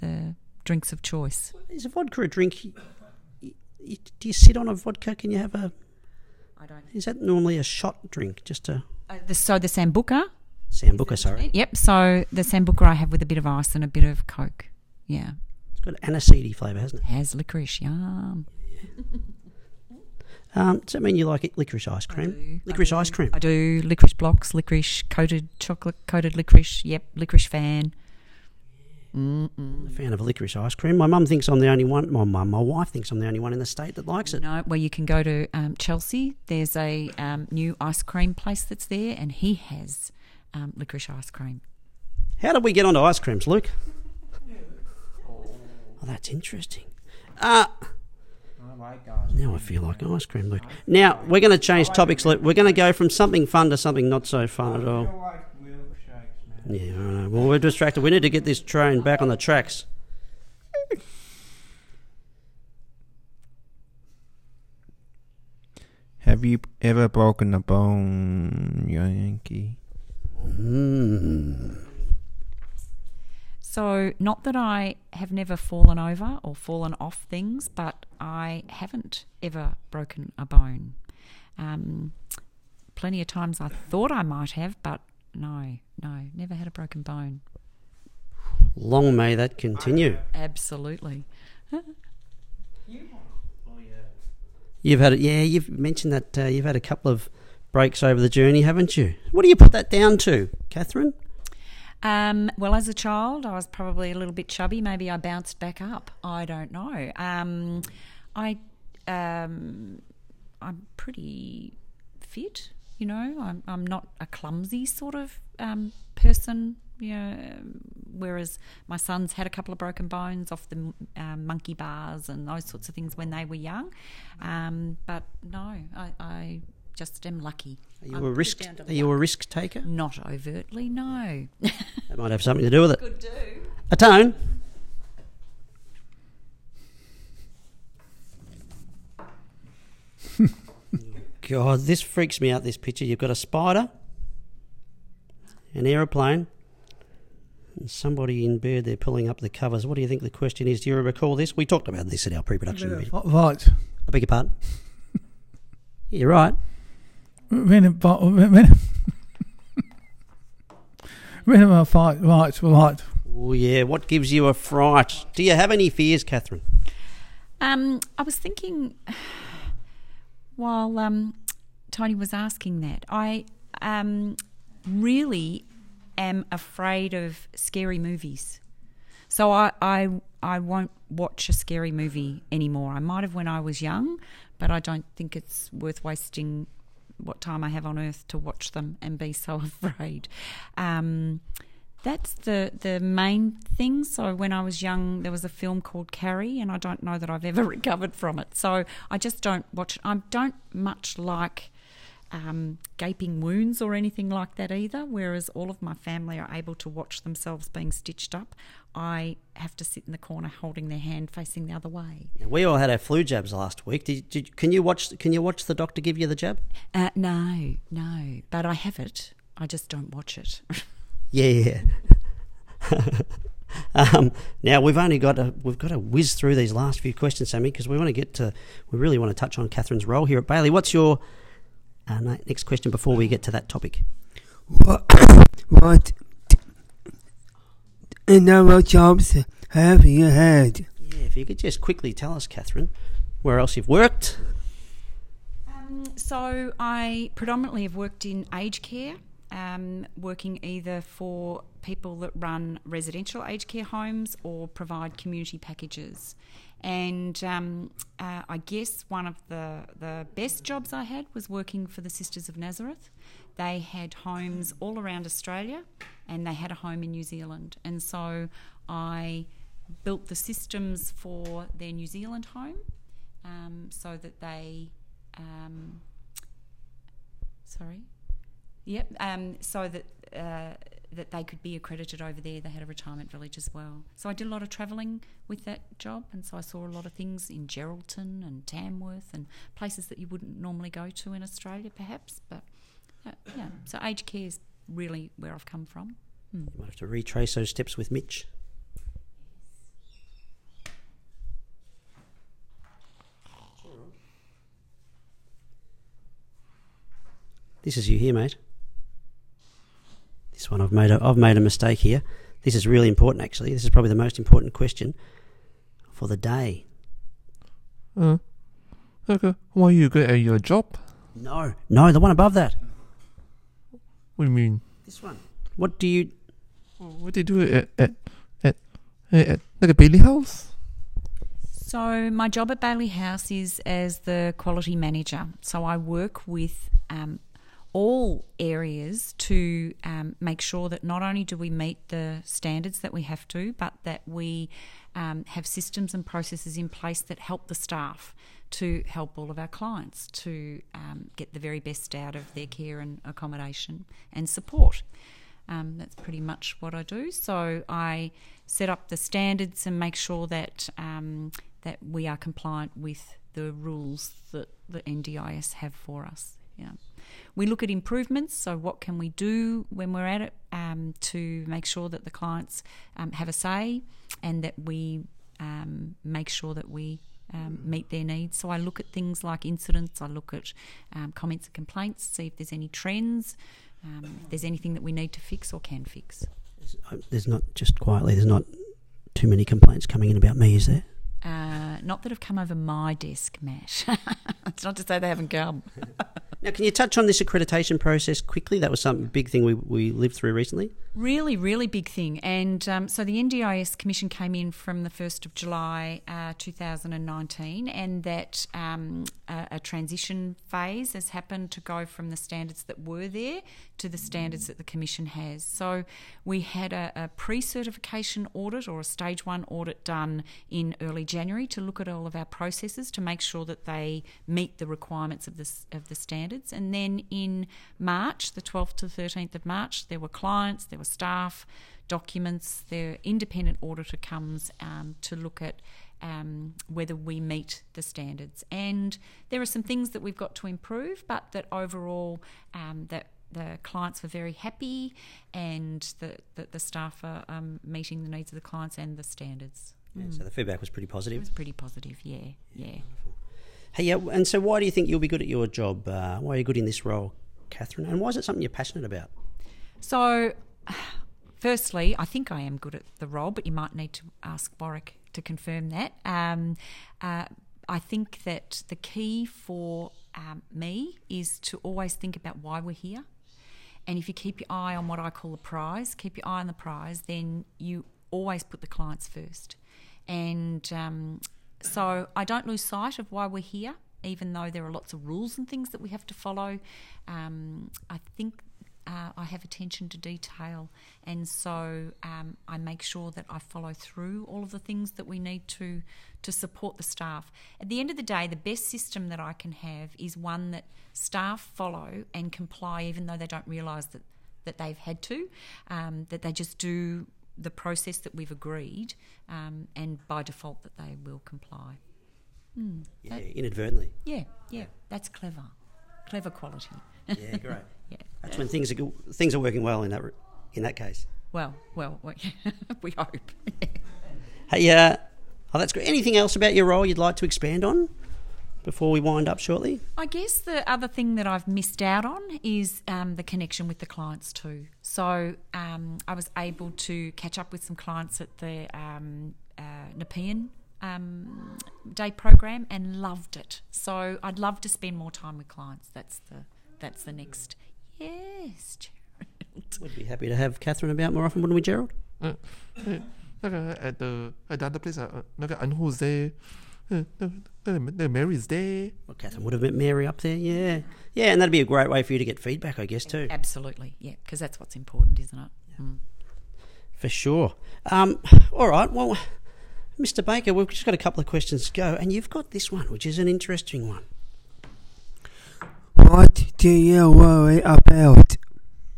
the drinks of choice. Is a vodka a drink? You- you- Do you sit on a vodka? Can you have a? I don't. Is that normally a shot drink? Just a Uh, the, so the sambuca. sambuca, sorry. Yep. So the sambuca I have with a bit of ice and a bit of coke. Yeah. It's got aniseedy flavour, hasn't it? Has licorice. Yum. Um, does that mean you like it, licorice ice cream? Licorice ice cream. I do licorice blocks, licorice coated chocolate coated licorice. Yep, licorice fan. Mm-mm. a fan of licorice ice cream. My mum thinks I'm the only one. My mum, my wife thinks I'm the only one in the state that likes it. No, well, you can go to um, Chelsea. There's a um, new ice cream place that's there, and he has um, licorice ice cream. How did we get onto ice creams, Luke? Oh, that's interesting. Uh, now I feel like ice cream, Luke. Now we're going to change topics, Luke. We're going to go from something fun to something not so fun at all. Yeah, I know. Well, we're distracted. We need to get this train back on the tracks. Have you ever broken a bone, Yankee? Hmm. So, not that I have never fallen over or fallen off things, but I haven't ever broken a bone. Um, plenty of times I thought I might have, but no, no, never had a broken bone. Long may that continue. Absolutely. You've had, yeah, you've mentioned that uh, you've had a couple of breaks over the journey, haven't you? What do you put that down to, Catherine? Um, well, as a child, I was probably a little bit chubby. Maybe I bounced back up. I don't know. Um, I, um, I'm pretty fit. You know, I'm, I'm not a clumsy sort of um, person. You know, whereas my sons had a couple of broken bones off the um, monkey bars and those sorts of things when they were young. Um, but no, I, I just am lucky. Are you I'm a risk? Are you a risk taker? Not overtly, no. That might have something to do with it. Could do. A tone. God, this freaks me out. This picture. You've got a spider, an aeroplane, and somebody in bed. They're pulling up the covers. What do you think the question is? Do you recall this? We talked about this in our pre-production meeting. Right. I beg your pardon. You're right. When it, when, when, when am I fight? Right, right. Oh yeah. What gives you a fright? Do you have any fears, Catherine? Um, I was thinking while um, Tony was asking that, I um, really am afraid of scary movies. So I, I I won't watch a scary movie anymore. I might have when I was young, but I don't think it's worth wasting what time I have on earth to watch them and be so afraid. Um, that's the the main thing. So when I was young, there was a film called Carrie, and I don't know that I've ever recovered from it. So I just don't watch. I don't much like um, gaping wounds or anything like that either. Whereas all of my family are able to watch themselves being stitched up, I have to sit in the corner holding their hand facing the other way. We all had our flu jabs last week. Did, did can you watch? Can you watch the doctor give you the jab? Uh, no, no, but I have it. I just don't watch it. Yeah. um, now we've only got to we've got to whiz through these last few questions, Sammy, because we want to get to we really want to touch on Catherine's role here at Bailey. What's your uh, next question before we get to that topic? What, what another jobs have you had? Yeah, if you could just quickly tell us, Catherine, where else you've worked. Um, so I predominantly have worked in aged care, um, working either for people that run residential aged care homes or provide community packages. And um, uh, I guess one of the, the best jobs I had was working for the Sisters of Nazareth. They had homes all around Australia and they had a home in New Zealand. And so I built the systems for their New Zealand home um, so that they um, sorry, yep, um, so that uh, that they could be accredited over there. They had a retirement village as well. So I did a lot of travelling with that job, and so I saw a lot of things in Geraldton and Tamworth and places that you wouldn't normally go to in Australia, perhaps. But uh, yeah, so aged care is really where I've come from. You might have to retrace those steps with Mitch. This is you here, mate. This one I've made a, I've made a mistake here. This is really important actually. This is probably the most important question for the day. Uh, okay. Why are you good at your job? No, no, the one above that. What do you mean? This one. What do you What do you do at at at at, at like a Bailey house? So, my job at Bailey House is as the quality manager. So, I work with um, all areas to um, make sure that not only do we meet the standards that we have to, but that we um, have systems and processes in place that help the staff to help all of our clients to um, get the very best out of their care and accommodation and support. Um, that's pretty much what I do. So I set up the standards and make sure that um, that we are compliant with the rules that the NDIS have for us. Yeah. We look at improvements. So what can we do when we're at it um, to make sure that the clients um, have a say and that we um, make sure that we um, meet their needs. So I look at things like incidents, I look at um, comments and complaints, see if there's any trends, um, if there's anything that we need to fix or can fix. there's not just quietly, there's not too many complaints coming in about me, is there? Uh, not that have come over my desk, Matt. it's not to say they haven't come. Now, can you touch on this accreditation process quickly? That was some big thing we, we lived through recently. Really, really big thing. And um, so the NDIS Commission came in from the 1st of July uh, 2019, and that um, a, a transition phase has happened to go from the standards that were there to the standards that the Commission has. So we had a, a pre certification audit or a stage one audit done in early January to look at all of our processes to make sure that they meet the requirements of, this, of the standards. And then in March, the 12th to 13th of March, there were clients, there were staff, documents. The independent auditor comes um, to look at um, whether we meet the standards. And there are some things that we've got to improve, but that overall um, that the clients were very happy and that the, the staff are um, meeting the needs of the clients and the standards. Yeah, so the feedback was pretty positive. It was pretty positive, yeah, yeah. Hey, yeah, and so why do you think you'll be good at your job? Uh, why are you good in this role, Catherine? And why is it something you're passionate about? So, firstly, I think I am good at the role, but you might need to ask Warwick to confirm that. Um, uh, I think that the key for um, me is to always think about why we're here. And if you keep your eye on what I call the prize, keep your eye on the prize, then you always put the clients first. And um, so I don't lose sight of why we're here, even though there are lots of rules and things that we have to follow. Um, I think uh, I have attention to detail, and so um, I make sure that I follow through all of the things that we need to to support the staff. At the end of the day, the best system that I can have is one that staff follow and comply, even though they don't realise that that they've had to, um, that they just do the process that we've agreed, um, and by default that they will comply. Yeah, inadvertently. Yeah, yeah, that's clever, clever quality. Yeah, great. yeah. That's when things are go- things are working well in that in that case. Well, well, we- we hope. Hey, uh, oh, that's great. Anything else about your role you'd like to expand on before we wind up shortly? I guess the other thing that I've missed out on is um, the connection with the clients too. So um, I was able to catch up with some clients at the um, uh, Nepean um, Day program and loved it. So I'd love to spend more time with clients. That's the that's the next. Yes, Gerald. We'd be happy to have Catherine about more often, wouldn't we, Gerald? Uh, uh, uh at the uh, at the other place, uh, and who's there? Uh, Mary's there. Well, Catherine would have met Mary up there, yeah, yeah, and that'd be a great way for you to get feedback, I guess, too. Absolutely, yeah, because that's what's important, isn't it? Yeah. Mm. For sure. Um, all right, well, Mr. Baker, we've just got a couple of questions to go, and you've got this one, which is an interesting one do you worry about?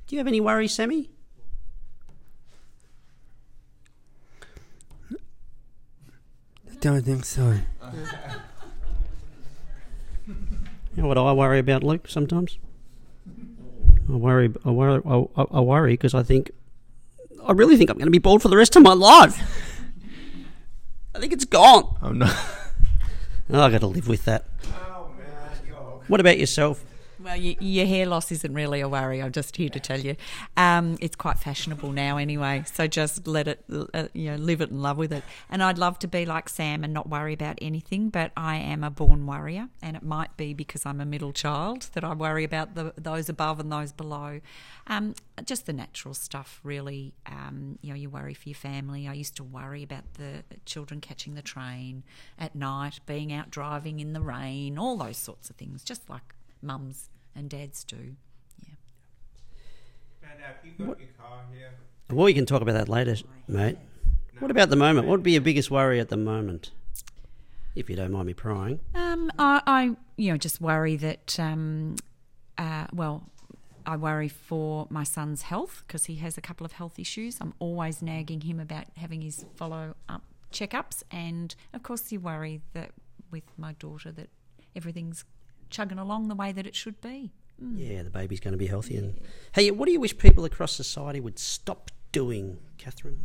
Do you have any worries, Sammy? I don't think so. You know what I worry about, Luke? Sometimes I worry. I worry. I, I, I worry because I think I really think I'm going to be bald for the rest of my life. I think it's gone. I'm not. Oh, I got to live with that. Oh, what about yourself? Well, y- your hair loss isn't really a worry. I'm just here to tell you, um, it's quite fashionable now anyway. So just let it, uh, you know, live it and love with it. And I'd love to be like Sam and not worry about anything, but I am a born worrier, and it might be because I'm a middle child that I worry about the, those above and those below. Um, just the natural stuff, really. Um, you know, you worry for your family. I used to worry about the children catching the train at night, being out driving in the rain, all those sorts of things, just like mums and dads do. Yeah. you got your car here? Well, we can talk about that later, mate. What about the moment? What would be your biggest worry at the moment? If you don't mind me prying. Um, I, I, you know, just worry that, um, uh, well, I worry for my son's health because he has a couple of health issues. I'm always nagging him about having his follow up checkups, and of course, you worry that with my daughter that everything's chugging along the way that it should be. Yeah, the baby's going to be healthy. And hey, what do you wish people across society would stop doing, Catherine?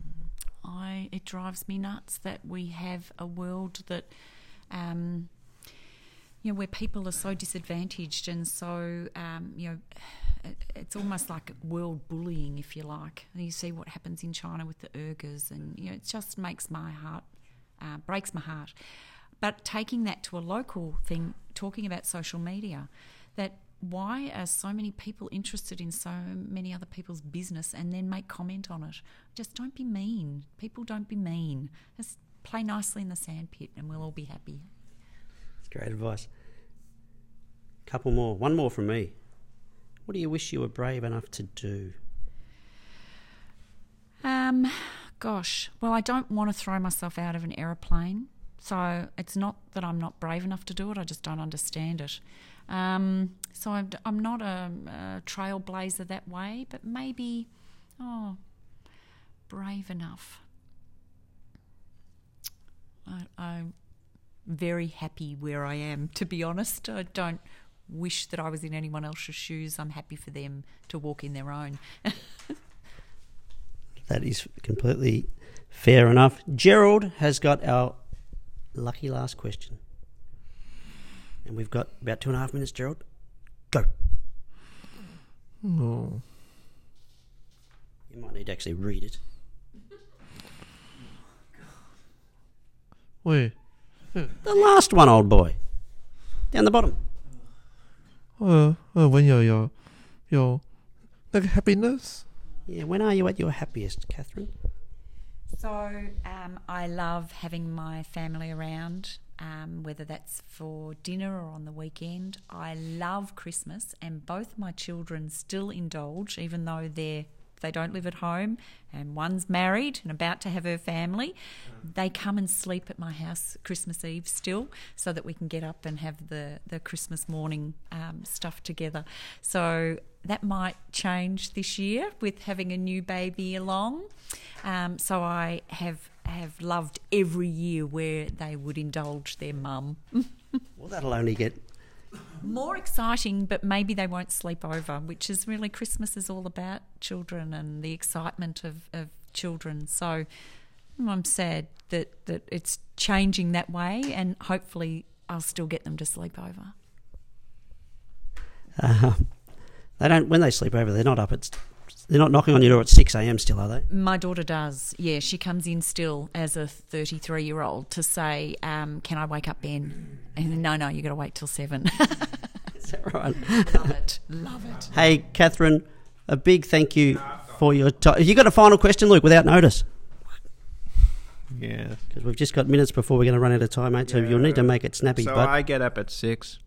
I it drives me nuts that we have a world that um, you know where people are so disadvantaged and so um, you know it's almost like world bullying if you like and you see what happens in China with the Uyghurs and you know it just makes my heart uh, breaks my heart but taking that to a local thing talking about social media that why are so many people interested in so many other people's business and then make comment on it? Just don't be mean. People don't be mean. Just play nicely in the sandpit and we'll all be happy. That's great advice. Couple more. One more from me. What do you wish you were brave enough to do? Um, gosh, well, I don't want to throw myself out of an aeroplane. So it's not that I'm not brave enough to do it, I just don't understand it. Um, so I'm, I'm not a, a trailblazer that way, but maybe, oh, brave enough. I, I'm very happy where I am, to be honest. I don't wish that I was in anyone else's shoes. I'm happy for them to walk in their own. That is completely fair enough. Gerald has got our lucky last question. And we've got about two and a half minutes, Gerald. Go. Oh, You might need to actually read it. wait. The last one, old boy. Down the bottom. Uh, uh, 呃呃，when you're your your like happiness. Yeah, when are you at your happiest, Catherine? So um, I love having my family around, um, whether that's for dinner or on the weekend. I love Christmas, and both my children still indulge, even though they're they don't live at home, and one's married and about to have her family. They come and sleep at my house Christmas Eve still, so that we can get up and have the the Christmas morning um, stuff together. So that might change this year with having a new baby along. Um, so I have have loved every year where they would indulge their mum. Well, that'll only get. More exciting, but maybe they won't sleep over, which is really Christmas is all about children and the excitement of, of children. So I'm sad that, that it's changing that way, and hopefully I'll still get them to sleep over. Uh, they don't. When they sleep over, they're not up at. They're not knocking on your door at six a.m. Still, are they? My daughter does. Yeah, she comes in still as a 33 year old to say, um, Can I wake up Ben? And no, no, you've got to wait till seven. Is that right? Love it. Love it. Hey, Catherine, a big thank you for your time. You got a final question, Luke, without notice? Yeah. Because we've just got minutes before we're going to run out of time, mate. So you'll need to make it snappy. So but I get up at six.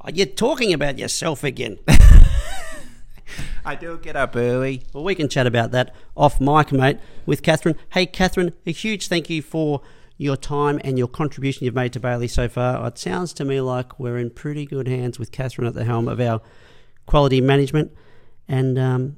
Oh, you're talking about yourself again. I do get up early. well, we can chat about that off mic, mate, with Catherine. Hey, Catherine, a huge thank you for your time and your contribution you've made to Bailey so far. It sounds to me like we're in pretty good hands with Catherine at the helm of our quality management. And um,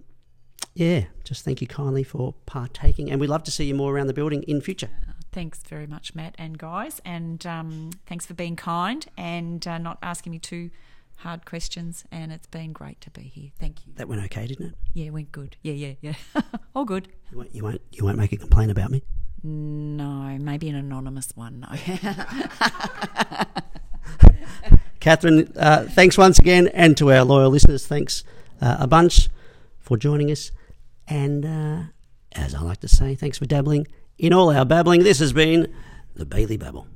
yeah, just thank you kindly for partaking. And we'd love to see you more around the building in future. Thanks very much, Matt and guys, and um, thanks for being kind and uh, not asking me too hard questions. And it's been great to be here. Thank you. That went okay, didn't it? Yeah, went good. Yeah, yeah, yeah. All good. You won't, you won't, you won't make a complaint about me. No, maybe an anonymous one. No. Catherine, uh, thanks once again, and to our loyal listeners, thanks uh, a bunch for joining us. And uh, as I like to say, thanks for dabbling in all our babbling. This has been the Bailey Babble.